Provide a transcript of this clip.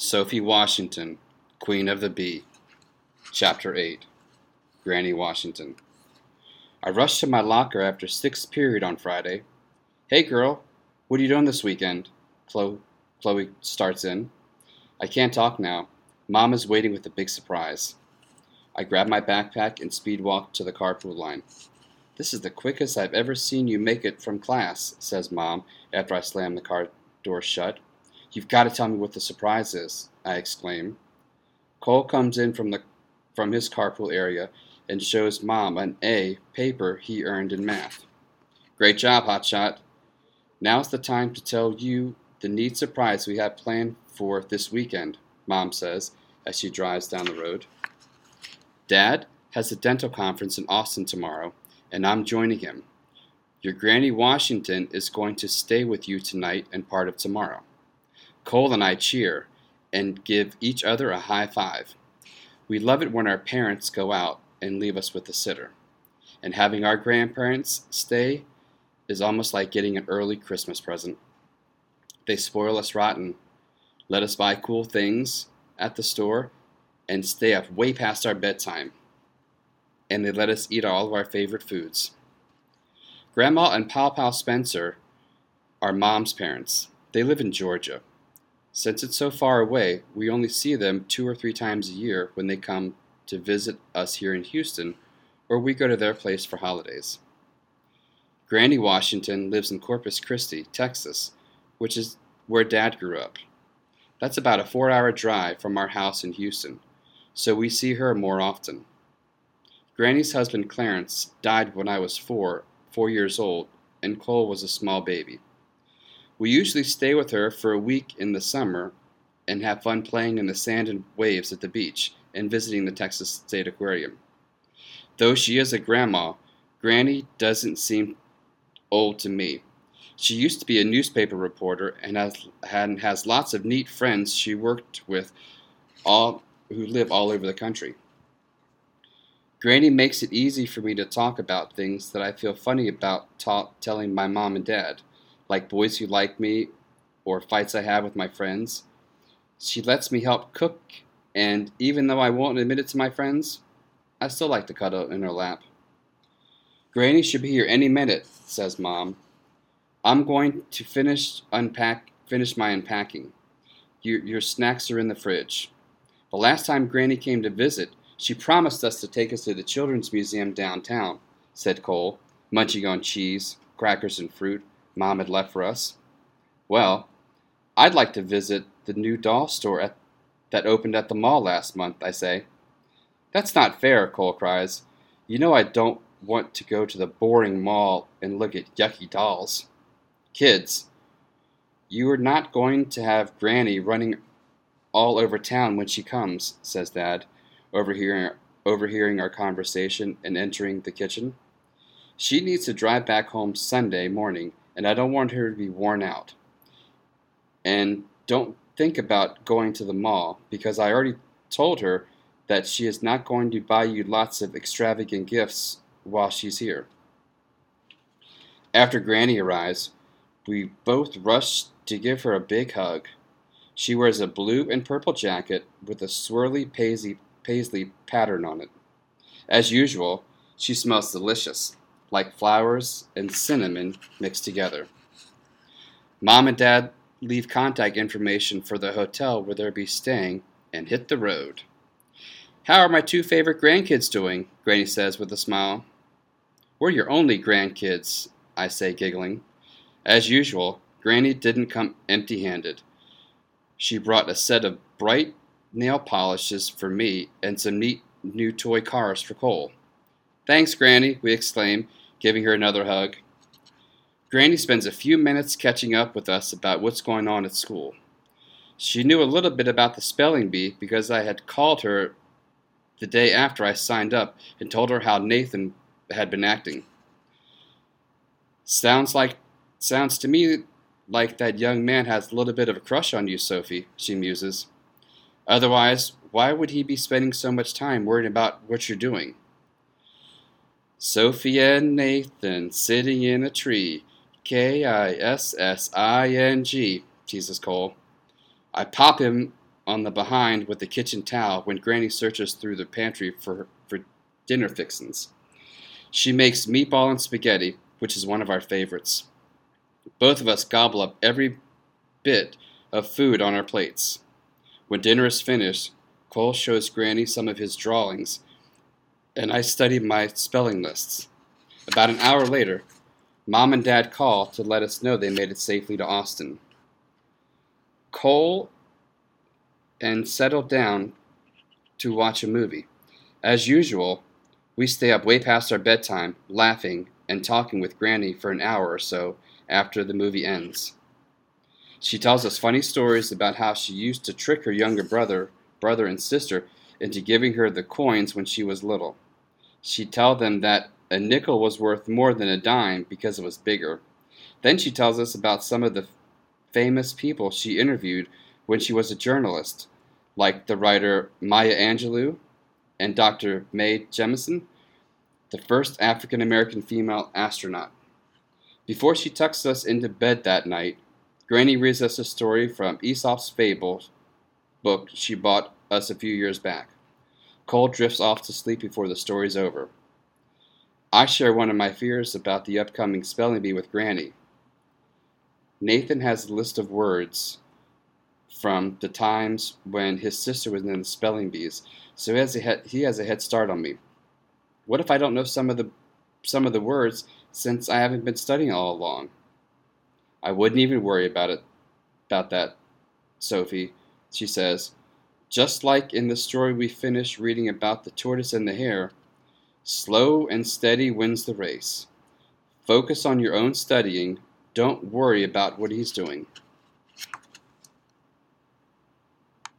Sophie Washington, Queen of the Bee. Chapter 8 Granny Washington. I rushed to my locker after sixth period on Friday. Hey girl, what are you doing this weekend? Chloe, Chloe starts in. I can't talk now. Mom is waiting with a big surprise. I grab my backpack and speed walk to the carpool line. This is the quickest I've ever seen you make it from class, says Mom after I slam the car door shut. You've got to tell me what the surprise is, I exclaim. Cole comes in from the from his carpool area and shows Mom an A paper he earned in math. Great job, Hotshot. Now's the time to tell you the neat surprise we have planned for this weekend, Mom says as she drives down the road. Dad has a dental conference in Austin tomorrow, and I'm joining him. Your Granny Washington is going to stay with you tonight and part of tomorrow. Cole and I cheer and give each other a high five. We love it when our parents go out and leave us with a sitter. And having our grandparents stay is almost like getting an early Christmas present. They spoil us rotten, let us buy cool things at the store, and stay up way past our bedtime. And they let us eat all of our favorite foods. Grandma and Pal Spencer are mom's parents. They live in Georgia. Since it's so far away, we only see them two or three times a year when they come to visit us here in Houston, or we go to their place for holidays. Granny Washington lives in Corpus Christi, Texas, which is where Dad grew up. That's about a four hour drive from our house in Houston, so we see her more often. Granny's husband Clarence died when I was four, four years old, and Cole was a small baby. We usually stay with her for a week in the summer and have fun playing in the sand and waves at the beach and visiting the Texas State Aquarium. Though she is a grandma, Granny doesn't seem old to me. She used to be a newspaper reporter and has, and has lots of neat friends she worked with all who live all over the country. Granny makes it easy for me to talk about things that I feel funny about ta- telling my mom and dad like boys who like me or fights I have with my friends. She lets me help cook, and even though I won't admit it to my friends, I still like to cuddle in her lap. Granny should be here any minute, says Mom. I'm going to finish unpack finish my unpacking. Your, your snacks are in the fridge. The last time Granny came to visit, she promised us to take us to the Children's Museum downtown, said Cole, munching on cheese, crackers, and fruit Mom had left for us. Well, I'd like to visit the new doll store at, that opened at the mall last month, I say. That's not fair, Cole cries. You know I don't want to go to the boring mall and look at yucky dolls. Kids, you are not going to have Granny running all over town when she comes, says Dad, overhearing, overhearing our conversation and entering the kitchen. She needs to drive back home Sunday morning and I don't want her to be worn out. And don't think about going to the mall because I already told her that she is not going to buy you lots of extravagant gifts while she's here. After Granny arrives, we both rush to give her a big hug. She wears a blue and purple jacket with a swirly paisley, paisley pattern on it. As usual, she smells delicious like flowers and cinnamon mixed together. Mom and Dad leave contact information for the hotel where they'll be staying and hit the road. How are my two favorite grandkids doing? Granny says with a smile. We're your only grandkids, I say, giggling. As usual, Granny didn't come empty handed. She brought a set of bright nail polishes for me and some neat new toy cars for Cole. Thanks, Granny, we exclaim giving her another hug. Granny spends a few minutes catching up with us about what's going on at school. She knew a little bit about the spelling bee because I had called her the day after I signed up and told her how Nathan had been acting. Sounds like sounds to me like that young man has a little bit of a crush on you, Sophie, she muses. Otherwise, why would he be spending so much time worrying about what you're doing? Sophia and Nathan sitting in a tree. K I S S I N G, teases Cole. I pop him on the behind with the kitchen towel when Granny searches through the pantry for, for dinner fixins. She makes meatball and spaghetti, which is one of our favorites. Both of us gobble up every bit of food on our plates. When dinner is finished, Cole shows Granny some of his drawings, and I study my spelling lists. About an hour later, Mom and Dad call to let us know they made it safely to Austin. Cole and settle down to watch a movie. As usual, we stay up way past our bedtime, laughing and talking with Granny for an hour or so after the movie ends. She tells us funny stories about how she used to trick her younger brother, brother and sister into giving her the coins when she was little. She'd tell them that a nickel was worth more than a dime because it was bigger. Then she tells us about some of the famous people she interviewed when she was a journalist, like the writer Maya Angelou and Dr. Mae Jemison, the first African American female astronaut. Before she tucks us into bed that night, Granny reads us a story from Aesop's Fables book she bought us a few years back. Cole drifts off to sleep before the story's over. I share one of my fears about the upcoming spelling bee with Granny. Nathan has a list of words from the times when his sister was in the spelling bees, so he has a head, he has a head start on me. What if I don't know some of the some of the words since I haven't been studying all along? I wouldn't even worry about it about that, Sophie, she says. Just like in the story we finished reading about the tortoise and the hare, slow and steady wins the race. Focus on your own studying. Don't worry about what he's doing.